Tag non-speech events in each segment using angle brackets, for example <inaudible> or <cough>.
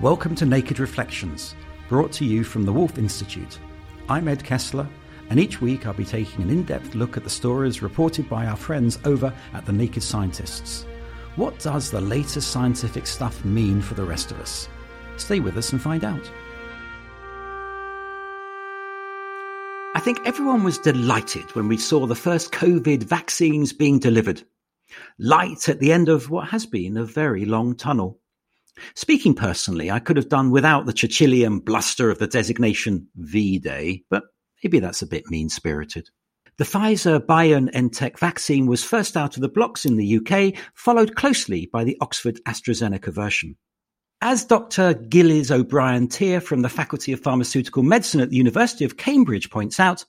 Welcome to Naked Reflections, brought to you from the Woolf Institute. I'm Ed Kessler, and each week I'll be taking an in depth look at the stories reported by our friends over at the Naked Scientists. What does the latest scientific stuff mean for the rest of us? Stay with us and find out. I think everyone was delighted when we saw the first COVID vaccines being delivered. Light at the end of what has been a very long tunnel. Speaking personally, I could have done without the Churchillian bluster of the designation V Day, but maybe that's a bit mean spirited. The Pfizer BioNTech vaccine was first out of the blocks in the UK, followed closely by the Oxford AstraZeneca version. As Dr. Gillies O'Bryan-Tear from the Faculty of Pharmaceutical Medicine at the University of Cambridge points out,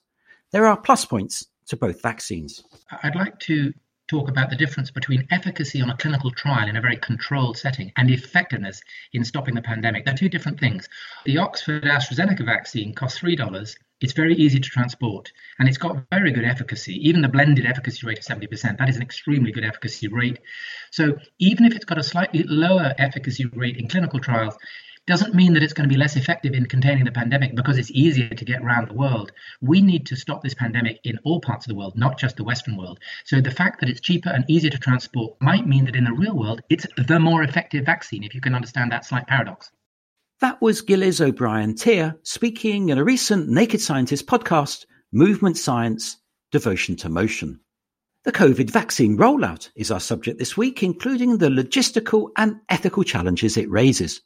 there are plus points to both vaccines. I'd like to talk about the difference between efficacy on a clinical trial in a very controlled setting and effectiveness in stopping the pandemic. They're two different things. The Oxford AstraZeneca vaccine costs $3. It's very easy to transport and it's got very good efficacy. Even the blended efficacy rate of 70%, that is an extremely good efficacy rate. So even if it's got a slightly lower efficacy rate in clinical trials, doesn't mean that it's going to be less effective in containing the pandemic because it's easier to get around the world. We need to stop this pandemic in all parts of the world, not just the Western world. So the fact that it's cheaper and easier to transport might mean that in the real world, it's the more effective vaccine, if you can understand that slight paradox. That was Gillies O'Bryan-Tear speaking in a recent Naked Scientist podcast, Movement Science, Devotion to Motion. The COVID vaccine rollout is our subject this week, including the logistical and ethical challenges it raises.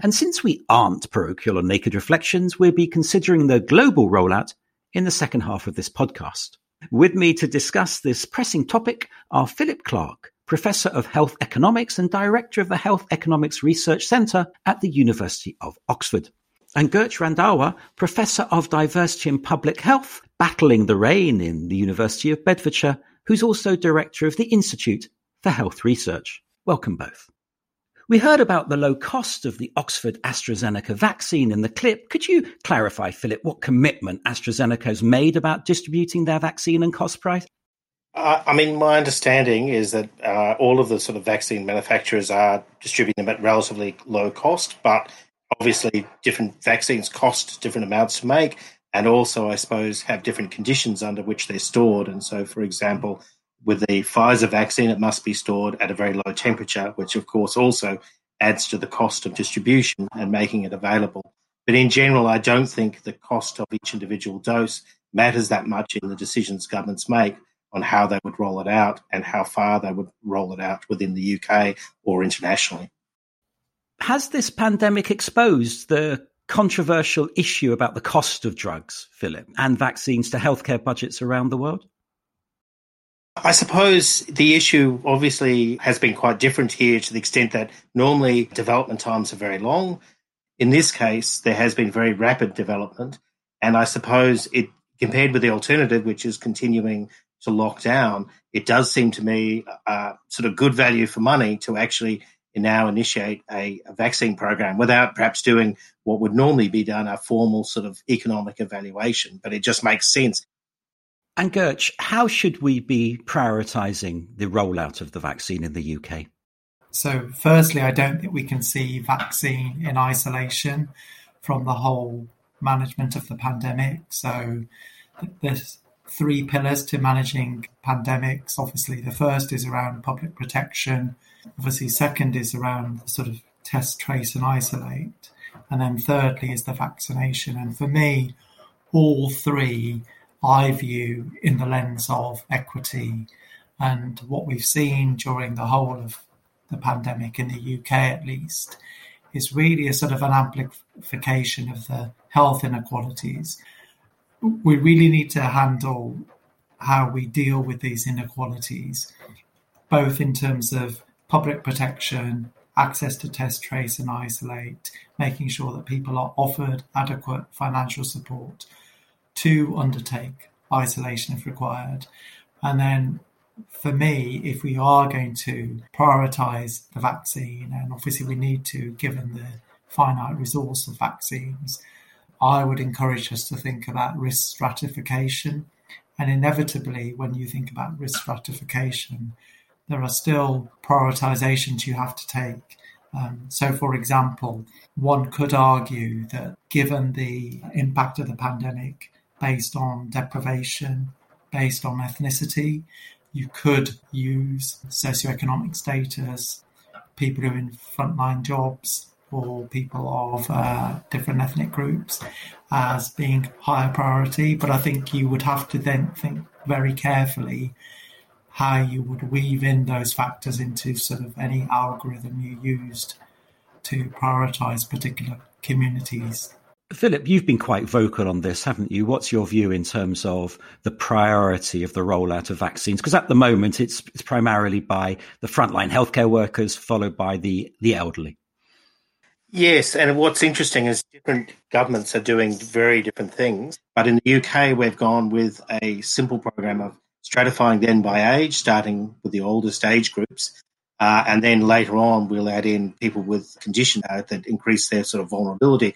And since we aren't parochial or naked reflections, we'll be considering the global rollout in the second half of this podcast. With me to discuss this pressing topic are Philip Clarke, Professor of Health Economics and Director of the Health Economics Research Centre at the University of Oxford, and Gurch Randhawa, Professor of Diversity and Public Health, battling the rain in the University of Bedfordshire, who's also Director of the Institute for Health Research. Welcome both. We heard about the low cost of the Oxford AstraZeneca vaccine in the clip. Could you clarify, Philip, what commitment AstraZeneca has made about distributing their vaccine and cost price? Uh, I mean, my understanding is that uh, all of the sort of vaccine manufacturers are distributing them at relatively low cost, but obviously different vaccines cost different amounts to make and also, I suppose, have different conditions under which they're stored. And so, for example, with the Pfizer vaccine, it must be stored at a very low temperature, which of course also adds to the cost of distribution and making it available. But in general, I don't think the cost of each individual dose matters that much in the decisions governments make on how they would roll it out and how far they would roll it out within the UK or internationally. Has this pandemic exposed the controversial issue about the cost of drugs, Philip, and vaccines to healthcare budgets around the world? I suppose the issue obviously has been quite different here to the extent that normally development times are very long. In this case, there has been very rapid development. And I suppose it, compared with the alternative, which is continuing to lock down, it does seem to me uh, sort of good value for money to actually now initiate a, a, vaccine program without perhaps doing what would normally be done a formal sort of economic evaluation. But it just makes sense And Gurch, how should we be prioritising the rollout of the vaccine in the UK? So, firstly, I don't think we can see vaccine in isolation from the whole management of the pandemic. So, there's three pillars to managing pandemics. Obviously, the first is around public protection. Obviously, second is around sort of test, trace, and isolate. And then thirdly is the vaccination. And for me, all three I view in the lens of equity. And what we've seen during the whole of the pandemic, in the UK at least, is really a sort of an amplification of the health inequalities. We really need to handle how we deal with these inequalities, both in terms of public protection, access to test, trace, and isolate, making sure that people are offered adequate financial support to undertake isolation if required. And then for me, if we are going to prioritize the vaccine, and obviously we need to, given the finite resource of vaccines, I would encourage us to think about risk stratification. And inevitably, when you think about risk stratification, there are still prioritizations you have to take. Um, so, for example, one could argue that given the impact of the pandemic based on deprivation, based on ethnicity, you could use socioeconomic status, people who are in frontline jobs, or people of uh, different ethnic groups as being higher priority. But I think you would have to then think very carefully how you would weave in those factors into sort of any algorithm you used to prioritize particular communities. Philip, you've been quite vocal on this, haven't you? What's your view in terms of the priority of the rollout of vaccines? Because at the moment, it's, it's primarily by the frontline healthcare workers, followed by the, the elderly. Yes, and what's interesting is different governments are doing very different things. But in the UK, we've gone with a simple program of stratifying then by age, starting with the oldest age groups. Uh, and then later on, we'll add in people with conditions uh, that increase their sort of vulnerability.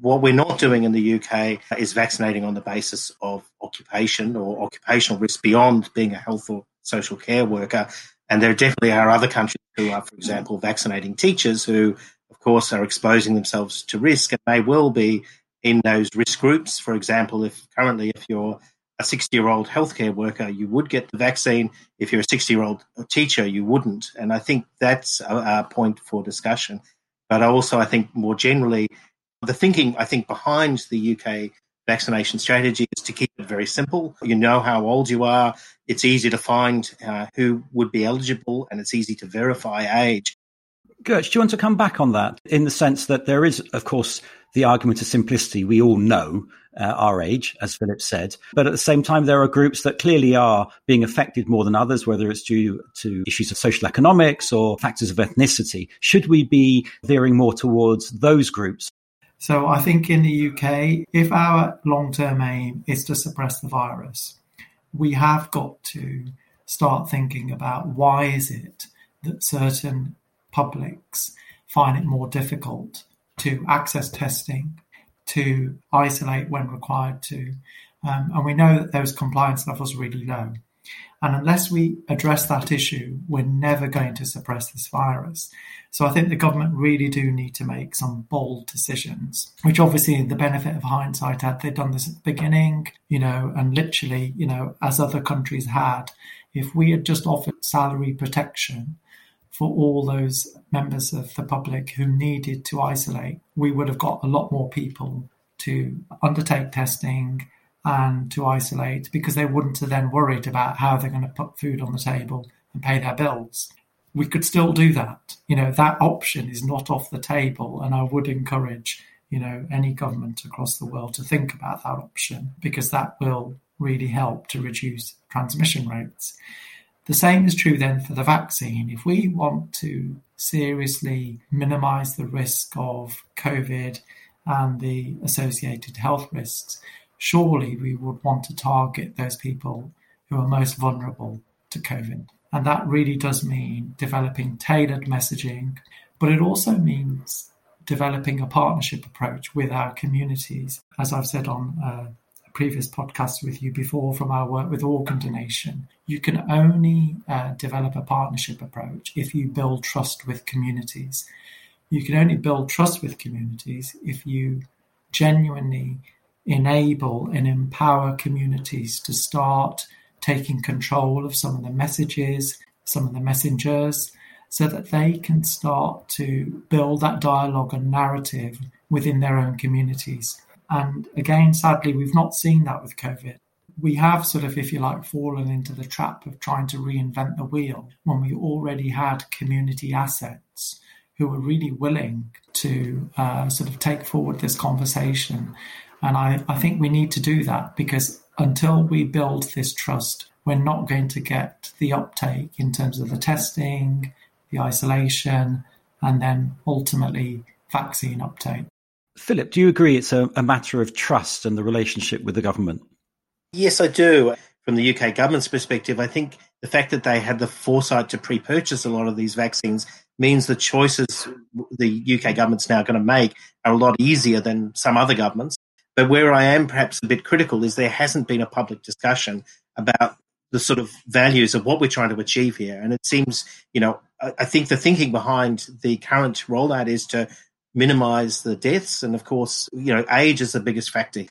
What we're not doing in the UK is vaccinating on the basis of occupation or occupational risk beyond being a health or social care worker. And there definitely are other countries who are, for example, vaccinating teachers who of course, are exposing themselves to risk and may well be in those risk groups. For example, if currently, if you're a 60 year old healthcare worker, you would get the vaccine. If you're a 60 year old teacher, you wouldn't. And I think that's a, a point for discussion. But also, I think more generally, the thinking, I think, behind the UK vaccination strategy is to keep it very simple. You know how old you are. It's easy to find uh, who would be eligible and it's easy to verify age. Gurch, do you want to come back on that in the sense that there is, of course, the argument of simplicity. We all know uh, our age, as Philip said, but at the same time, there are groups that clearly are being affected more than others, whether it's due to issues of social economics or factors of ethnicity. Should we be veering more towards those groups? So I think in the UK, if our long term aim is to suppress the virus, we have got to start thinking about why is it that certain publics find it more difficult to access testing, to isolate when required to. Um, and we know that those compliance levels are really low. And unless we address that issue, we're never going to suppress this virus. So I think the government really do need to make some bold decisions, which obviously the benefit of hindsight had they done this at the beginning, you know, and literally, you know, as other countries had, if we had just offered salary protection for all those members of the public who needed to isolate, we would have got a lot more people to undertake testing and to isolate because they wouldn't have then worried about how they're going to put food on the table and pay their bills. We could still do that. You know, that option is not off the table. And I would encourage, you know, any government across the world to think about that option because that will really help to reduce transmission rates. The same is true then for the vaccine. If we want to seriously minimize the risk of COVID and the associated health risks, surely we would want to target those people who are most vulnerable to COVID. And that really does mean developing tailored messaging, but it also means developing a partnership approach with our communities. As I've said on uh, previous podcast with you before from our work with organ donation. You can only uh, develop a partnership approach if you build trust with communities. You can only build trust with communities if you genuinely enable and empower communities to start taking control of some of the messages, some of the messengers, so that they can start to build that dialogue and narrative within their own communities. And again, sadly, we've not seen that with COVID. We have sort of, if you like, fallen into the trap of trying to reinvent the wheel when we already had community assets who were really willing to uh, sort of take forward this conversation. And I, I think we need to do that because until we build this trust, we're not going to get the uptake in terms of the testing, the isolation, and then ultimately vaccine uptake. Philip, do you agree it's a, a matter of trust and the relationship with the government? Yes, I do. From the UK government's perspective, I think the fact that they had the foresight to pre purchase a lot of these vaccines means the choices the UK government's now going to make are a lot easier than some other governments. But where I am perhaps a bit critical is there hasn't been a public discussion about the sort of values of what we're trying to achieve here. And it seems, you know, I think the thinking behind the current rollout is to minimize the deaths. And of course, you know, age is the biggest factor.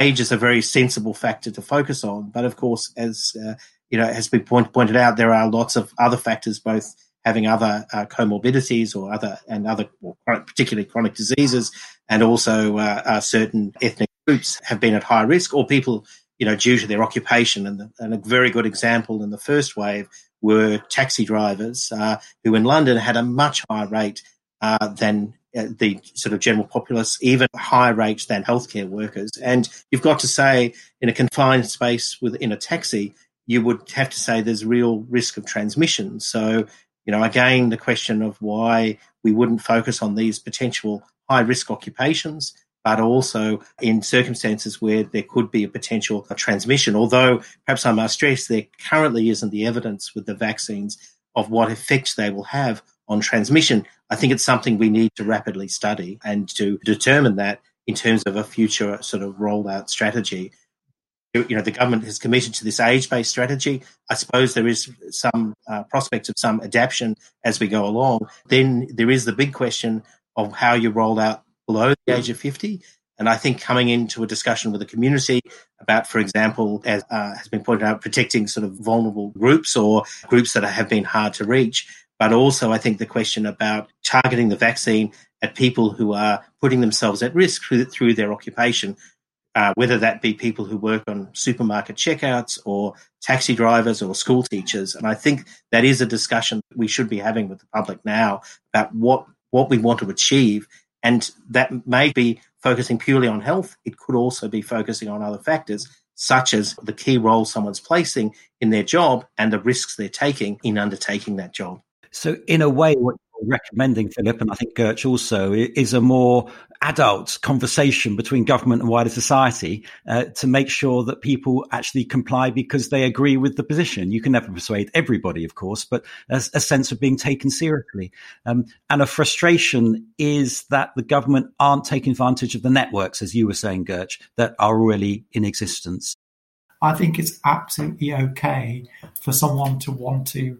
Age is a very sensible factor to focus on. But of course, as, uh, you know, has been point, pointed out, there are lots of other factors, both having other uh, comorbidities or other and other, well, particularly chronic diseases, and also uh, uh, certain ethnic groups have been at high risk, or people, you know, due to their occupation. And, the, and a very good example in the first wave were taxi drivers uh, who in London had a much higher rate uh, than uh, the sort of general populace, even higher rate than healthcare workers. And you've got to say, in a confined space within a taxi, you would have to say there's real risk of transmission. So you know, again, the question of why we wouldn't focus on these potential high risk occupations, but also in circumstances where there could be a potential transmission. Although, perhaps I must stress, there currently isn't the evidence with the vaccines of what effects they will have on transmission. I think it's something we need to rapidly study and to determine that in terms of a future sort of rollout strategy you know, the government has committed to this age-based strategy. I suppose there is some uh, prospect of some adaptation as we go along. Then there is the big question of how you roll out below the age of 50. And I think coming into a discussion with the community about, for example, as uh, has been pointed out, protecting sort of vulnerable groups or groups that have been hard to reach. But also, I think the question about targeting the vaccine at people who are putting themselves at risk through, through their occupation uh, whether that be people who work on supermarket checkouts or taxi drivers or school teachers. And I think that is a discussion we should be having with the public now about what, what we want to achieve. And that may be focusing purely on health. It could also be focusing on other factors, such as the key role someone's placing in their job and the risks they're taking in undertaking that job. So, in a way, what recommending, Philip, and I think Gurch also, is a more adult conversation between government and wider society uh, to make sure that people actually comply because they agree with the position. You can never persuade everybody, of course, but a, a sense of being taken seriously. Um, and a frustration is that the government aren't taking advantage of the networks, as you were saying, Gurch, that are already in existence. I think it's absolutely okay for someone to want to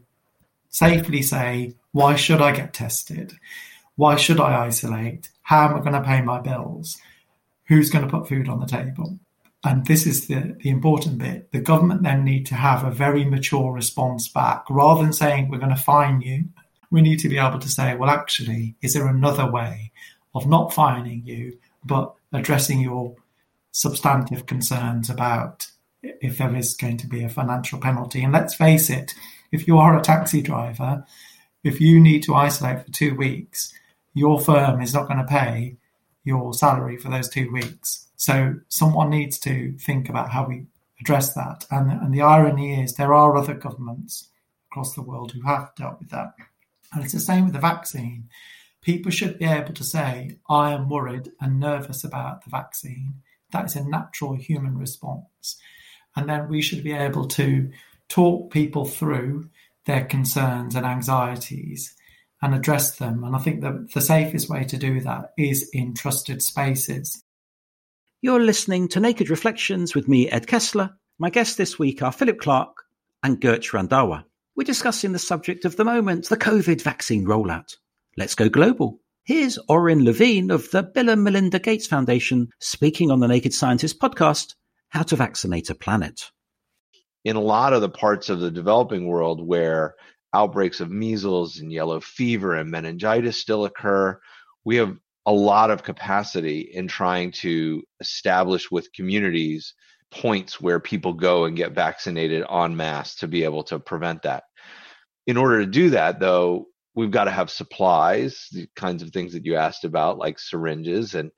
safely say, why should I get tested? Why should I isolate? How am I going to pay my bills? Who's going to put food on the table? And this is the, the important bit. The government then need to have a very mature response back. Rather than saying, we're going to fine you, we need to be able to say, well, actually, is there another way of not fining you, but addressing your substantive concerns about if there is going to be a financial penalty? And let's face it, if you are a taxi driver, if you need to isolate for two weeks, your firm is not going to pay your salary for those two weeks. So someone needs to think about how we address that. And, and the irony is there are other governments across the world who have dealt with that. And it's the same with the vaccine. People should be able to say, I am worried and nervous about the vaccine. That is a natural human response. And then we should be able to talk people through their concerns and anxieties and address them. And I think that the safest way to do that is in trusted spaces. You're listening to Naked Reflections with me, Ed Kessler. My guests this week are Philip Clarke and Gurch Randhawa. We're discussing the subject of the moment, the COVID vaccine rollout. Let's go global. Here's Orin Levine of the Bill and Melinda Gates Foundation speaking on the Naked Scientist podcast, How to Vaccinate a Planet. In a lot of the parts of the developing world where outbreaks of measles and yellow fever and meningitis still occur, we have a lot of capacity in trying to establish with communities points where people go and get vaccinated en masse to be able to prevent that. In order to do that, though, we've got to have supplies, the kinds of things that you asked about, like syringes. And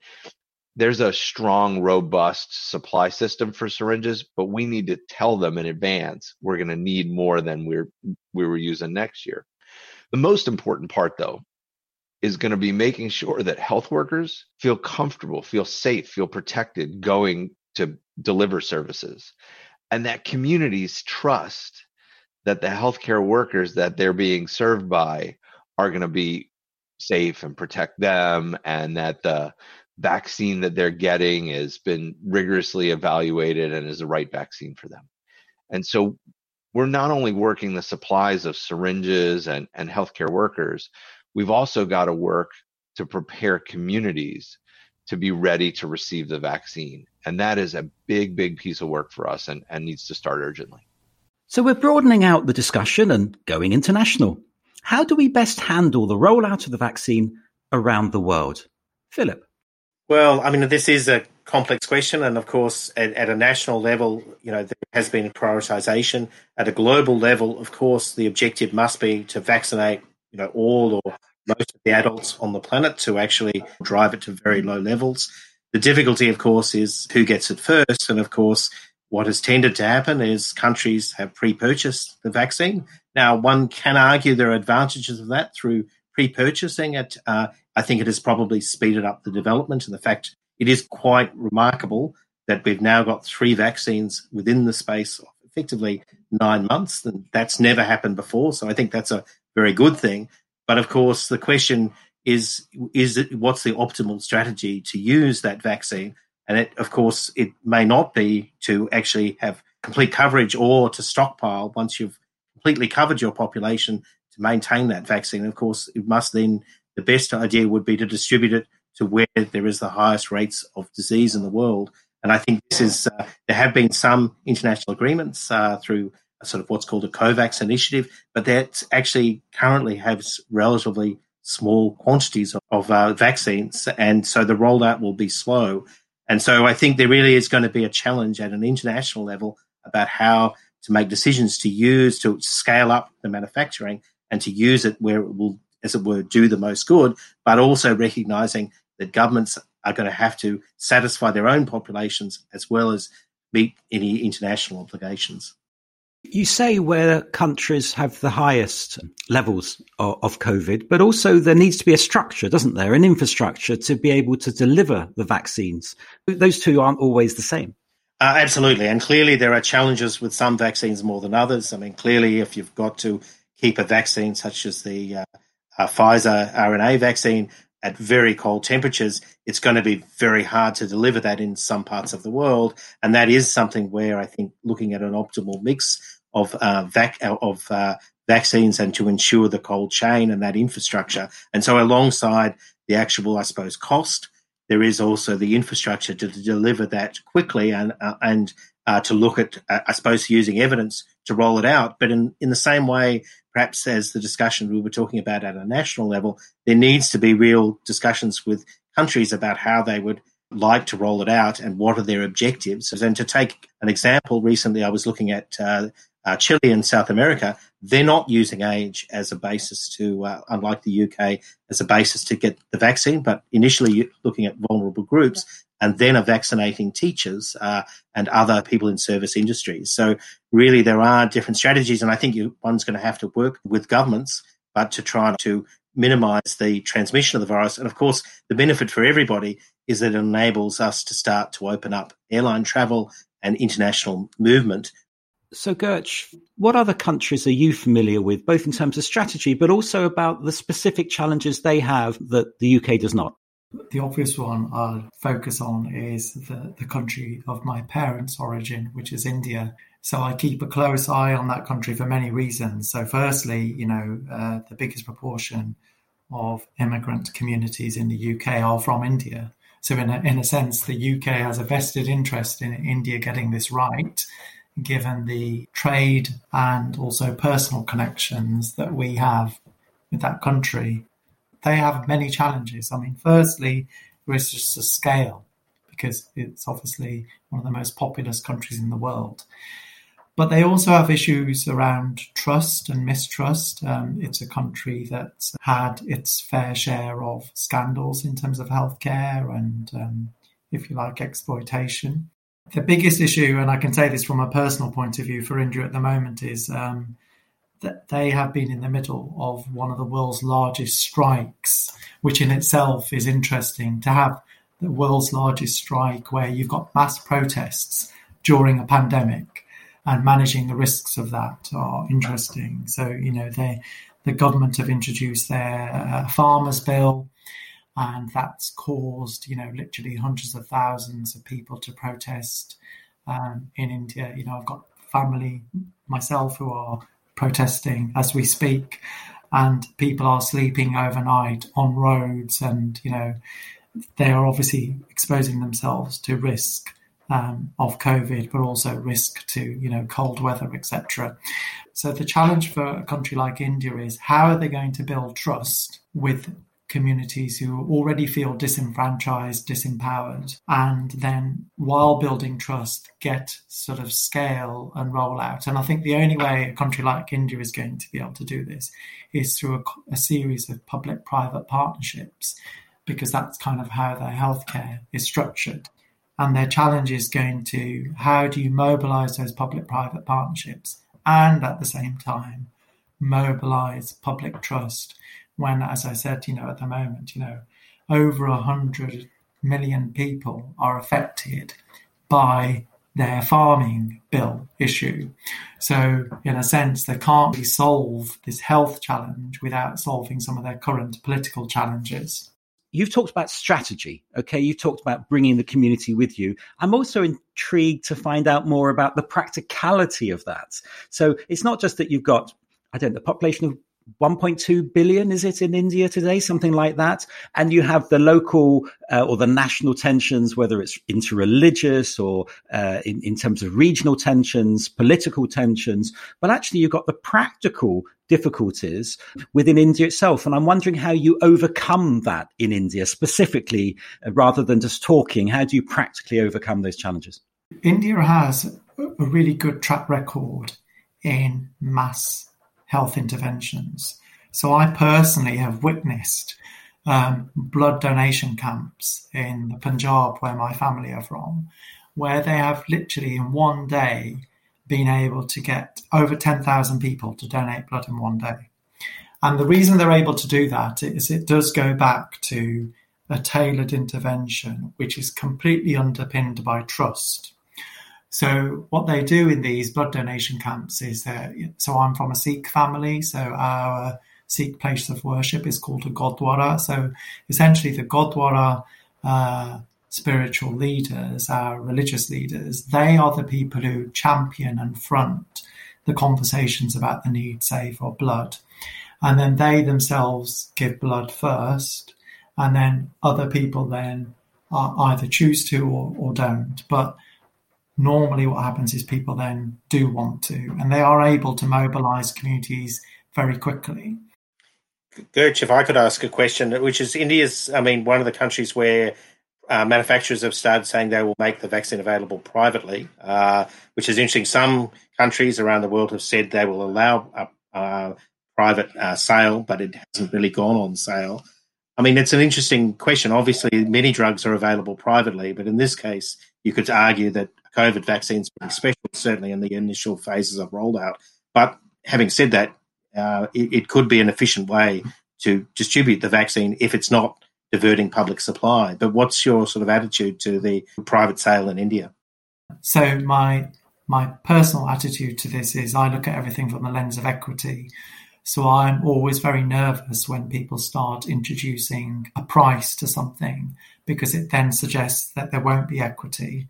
there's a strong, robust supply system for syringes, but we need to tell them in advance we're going to need more than we're we were using next year. The most important part, though, is going to be making sure that health workers feel comfortable, feel safe, feel protected going to deliver services, and that communities trust that the healthcare workers that they're being served by are going to be safe and protect them and that the vaccine that they're getting has been rigorously evaluated and is the right vaccine for them. And so we're not only working the supplies of syringes and, and healthcare workers, we've also got to work to prepare communities to be ready to receive the vaccine. And that is a big, big piece of work for us and, and needs to start urgently. So we're broadening out the discussion and going international. How do we best handle the rollout of the vaccine around the world? Philip. Well, I mean, this is a complex question, and of course, at, at, a national level, you know, there has been a prioritization. At a global level, of course, the objective must be to vaccinate, you know, all or most of the adults on the planet to actually drive it to very low levels. The difficulty, of course, is who gets it first, and of course, what has tended to happen is countries have pre-purchased the vaccine now, one can argue there are advantages of that through pre-purchasing it. Uh, I think it has probably speeded up the development, and the fact it is quite remarkable that we've now got three vaccines within the space of effectively nine months, and that's never happened before. So I think that's a very good thing. But of course, the question is: is it, what's the optimal strategy to use that vaccine? And it, of course, it may not be to actually have complete coverage or to stockpile once you've completely covered your population to maintain that vaccine. Of course, it must then, the best idea would be to distribute it to where there is the highest rates of disease in the world. And I think this is, uh, there have been some international agreements uh, through sort of what's called a COVAX initiative, but that actually currently has relatively small quantities of, of uh, vaccines. And so the rollout will be slow. And so I think there really is going to be a challenge at an international level about how to make decisions to use to scale up the manufacturing and to use it where it will, as it were, do the most good, but also recognizing that governments are going to have to satisfy their own populations as well as meet any international obligations. You say where countries have the highest levels of, of, COVID, but also there needs to be a structure, doesn't there? An infrastructure to be able to deliver the vaccines. Those two aren't always the same. Uh, absolutely. And clearly, there are challenges with some vaccines more than others. I mean, clearly, if you've got to keep a vaccine such as the uh, uh, Pfizer RNA vaccine at very cold temperatures, it's going to be very hard to deliver that in some parts of the world. And that is something where I think looking at an optimal mix of uh, vac- of uh, vaccines and to ensure the cold chain and that infrastructure. And so, alongside the actual, I suppose, cost there is also the infrastructure to, to deliver that quickly and uh, and uh, to look at, uh, I suppose, using evidence to roll it out. But in, in the same way, perhaps as the discussion we were talking about at a national level, there needs to be real discussions with countries about how they would like to roll it out and what are their objectives. And to take an example, recently I was looking at uh, uh, Chile and South America, they're not using age as a basis to, uh, unlike the UK, as a basis to get the vaccine, but initially looking at vulnerable groups and then are vaccinating teachers uh, and other people in service industries. So really, there are different strategies, and I think you, one's going to have to work with governments, but to try to minimize the transmission of the virus. And of course, the benefit for everybody is that it enables us to start to open up airline travel and international movement so, Gurch, what other countries are you familiar with, both in terms of strategy, but also about the specific challenges they have that the UK does not? The obvious one I'll focus on is the, the country of my parents' origin, which is India. So I keep a close eye on that country for many reasons. So, firstly, you know, uh, the biggest proportion of immigrant communities in the UK are from India. So, in a, in a sense, the UK has a vested interest in India getting this right, given the trade and also personal connections that we have with that country. They have many challenges. I mean, firstly, there is just the scale, because it's obviously one of the most populous countries in the world. But they also have issues around trust and mistrust. Um, it's a country that's had its fair share of scandals in terms of healthcare and, um, if you like, exploitation. The biggest issue, and I can say this from a personal point of view for India at the moment, is um, that they have been in the middle of one of the world's largest strikes, which in itself is interesting to have the world's largest strike where you've got mass protests during a pandemic and managing the risks of that are interesting. So, you know, they, the government have introduced their uh, farmers bill, and that's caused, you know, literally hundreds of thousands of people to protest um, in India. You know, I've got family myself who are protesting as we speak, and people are sleeping overnight on roads, and you know, they are obviously exposing themselves to risk um, of COVID, but also risk to you know cold weather, etc. So the challenge for a country like India is how are they going to build trust with communities who already feel disenfranchised, disempowered, and then while building trust, get sort of scale and roll out. And I think the only way a country like India is going to be able to do this is through a, a series of public private partnerships, because that's kind of how their healthcare is structured. And their challenge is going to how do you mobilize those public private partnerships and at the same time mobilize public trust when, as I said, you know, at the moment, you know, over a hundred million people are affected by their farming bill issue. So, in a sense, they can't really solve this health challenge without solving some of their current political challenges you've talked about strategy. Okay. You've talked about bringing the community with you. I'm also intrigued to find out more about the practicality of that. So it's not just that you've got, I don't know, the population of 1.2 billion is it in India today, something like that. And you have the local uh, or the national tensions, whether it's interreligious or uh, in, in terms of regional tensions, political tensions. But actually, you've got the practical difficulties within India itself. And I'm wondering how you overcome that in India specifically, uh, rather than just talking. How do you practically overcome those challenges? India has a really good track record in mass health interventions. So I personally have witnessed um, blood donation camps in the Punjab, where my family are from, where they have literally in one day been able to get over 10,000 people to donate blood in one day. And the reason they're able to do that is it does go back to a tailored intervention, which is completely underpinned by trust. So what they do in these blood donation camps is that, so I'm from a Sikh family, so our Sikh place of worship is called a Gurdwara. So essentially the Gurdwara uh, spiritual leaders, our religious leaders, they are the people who champion and front the conversations about the need, say, for blood. And then they themselves give blood first, and then other people then either choose to or, or don't. But normally what happens is people then do want to, and they are able to mobilize communities very quickly. Gurch, if I could ask a question, which is India's, I mean, one of the countries where uh, manufacturers have started saying they will make the vaccine available privately, uh, which is interesting. Some countries around the world have said they will allow a, a private uh, sale, but it hasn't really gone on sale. I mean, it's an interesting question. Obviously, many drugs are available privately, but in this case, you could argue that COVID vaccines being special, certainly in the initial phases of rollout. But having said that, uh, it, it, could be an efficient way to distribute the vaccine if it's not diverting public supply. But what's your sort of attitude to the private sale in India? So my my personal attitude to this is I look at everything from the lens of equity. So I'm always very nervous when people start introducing a price to something because it then suggests that there won't be equity.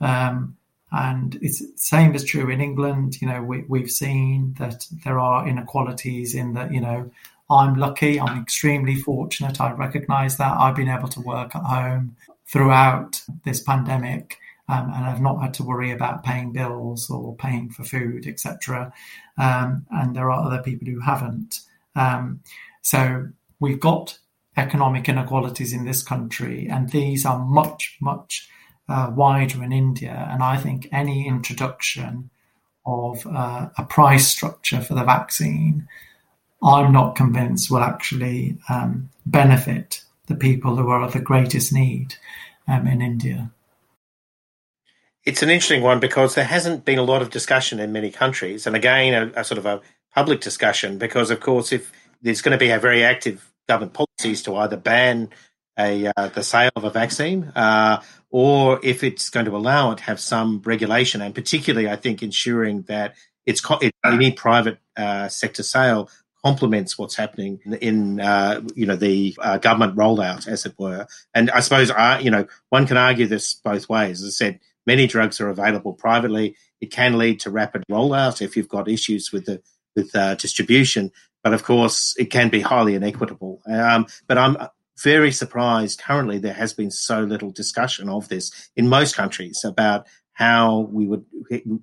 Um, and it's same is true in England. You know, we, we've seen that there are inequalities in that, you know, I'm lucky, I'm extremely fortunate. I recognize that I've been able to work at home throughout this pandemic. Um, and I've not had to worry about paying bills or paying for food, etc. Um, and there are other people who haven't. Um, so we've got economic inequalities in this country, and these are much, much uh, wider in India. And I think any introduction of uh, a price structure for the vaccine I'm not convinced will actually um, benefit the people who are of the greatest need um, in India. It's an interesting one because there hasn't been a lot of discussion in many countries, and again, a, a sort of a public discussion. Because, of course, if there's going to be a very active government policies to either ban a uh, the sale of a vaccine, uh, or if it's going to allow it, have some regulation, and particularly, I think, ensuring that it's any private uh, sector sale complements what's happening in, uh, you know the uh, government rollout, as it were. And I suppose uh, you know one can argue this both ways. As I said, many drugs are available privately. It can lead to rapid rollout if you've got issues with the with uh, distribution. But of course, it can be highly inequitable. Um, but I'm very surprised. Currently, there has been so little discussion of this in most countries about how we would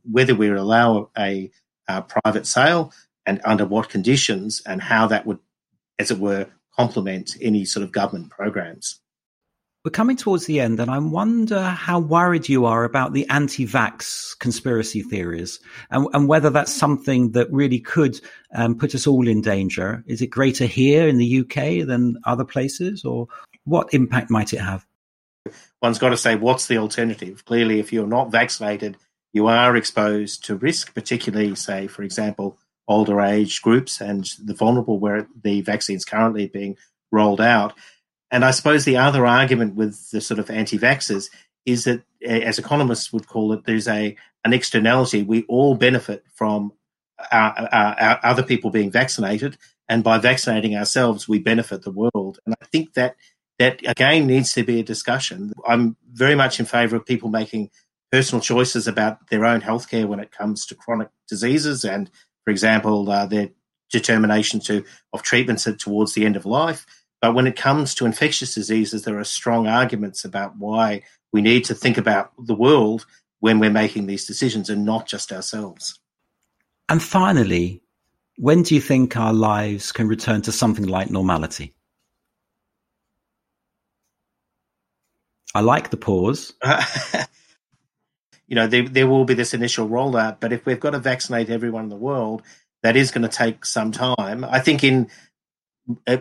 whether we would allow a, a private sale and under what conditions and how that would, as it were, complement any sort of government programs. We're coming towards the end, and I wonder how worried you are about the anti vax conspiracy theories and, and, whether that's something that really could um, put us all in danger. Is it greater here in the UK than other places, or what impact might it have? One's got to say, what's the alternative? Clearly, if you're not vaccinated, you are exposed to risk, particularly, say, for example, older age groups and the vulnerable where the vaccine is currently being rolled out. And I suppose the other argument with the sort of anti-vaxxers is that, as economists would call it, there's a an externality. We all benefit from our, our, our other people being vaccinated, and by vaccinating ourselves, we benefit the world. And I think that that again needs to be a discussion. I'm very much in favour of people making personal choices about their own healthcare when it comes to chronic diseases and for example, uh, their determination to of treatments towards the end of life. But when it comes to infectious diseases, there are strong arguments about why we need to think about the world when we're making these decisions and not just ourselves. And finally, when do you think our lives can return to something like normality? I like the pause. <laughs> you know, there, there will be this initial rollout, but if we've got to vaccinate everyone in the world, that is going to take some time. I think in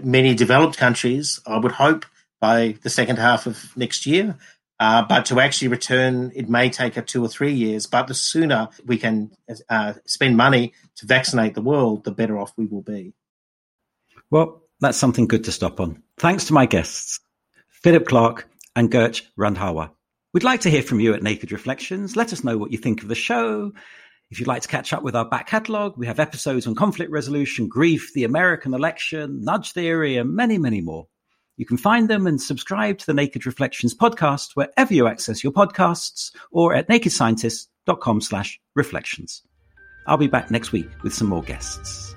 many developed countries, I would hope by the second half of next year. Uh, but to actually return, it may take a two or three years. But the sooner we can uh, spend money to vaccinate the world, the better off we will be. Well, that's something good to stop on. Thanks to my guests, Philip Clarke and Gurch Randhawa. We'd like to hear from you at Naked Reflections. Let us know what you think of the show. If you'd like to catch up with our back catalogue, we have episodes on conflict resolution, grief, the American election, nudge theory, and many, many more. You can find them and subscribe to the Naked Reflections podcast wherever you access your podcasts or at nakedscientist.com slash reflections. I'll be back next week with some more guests.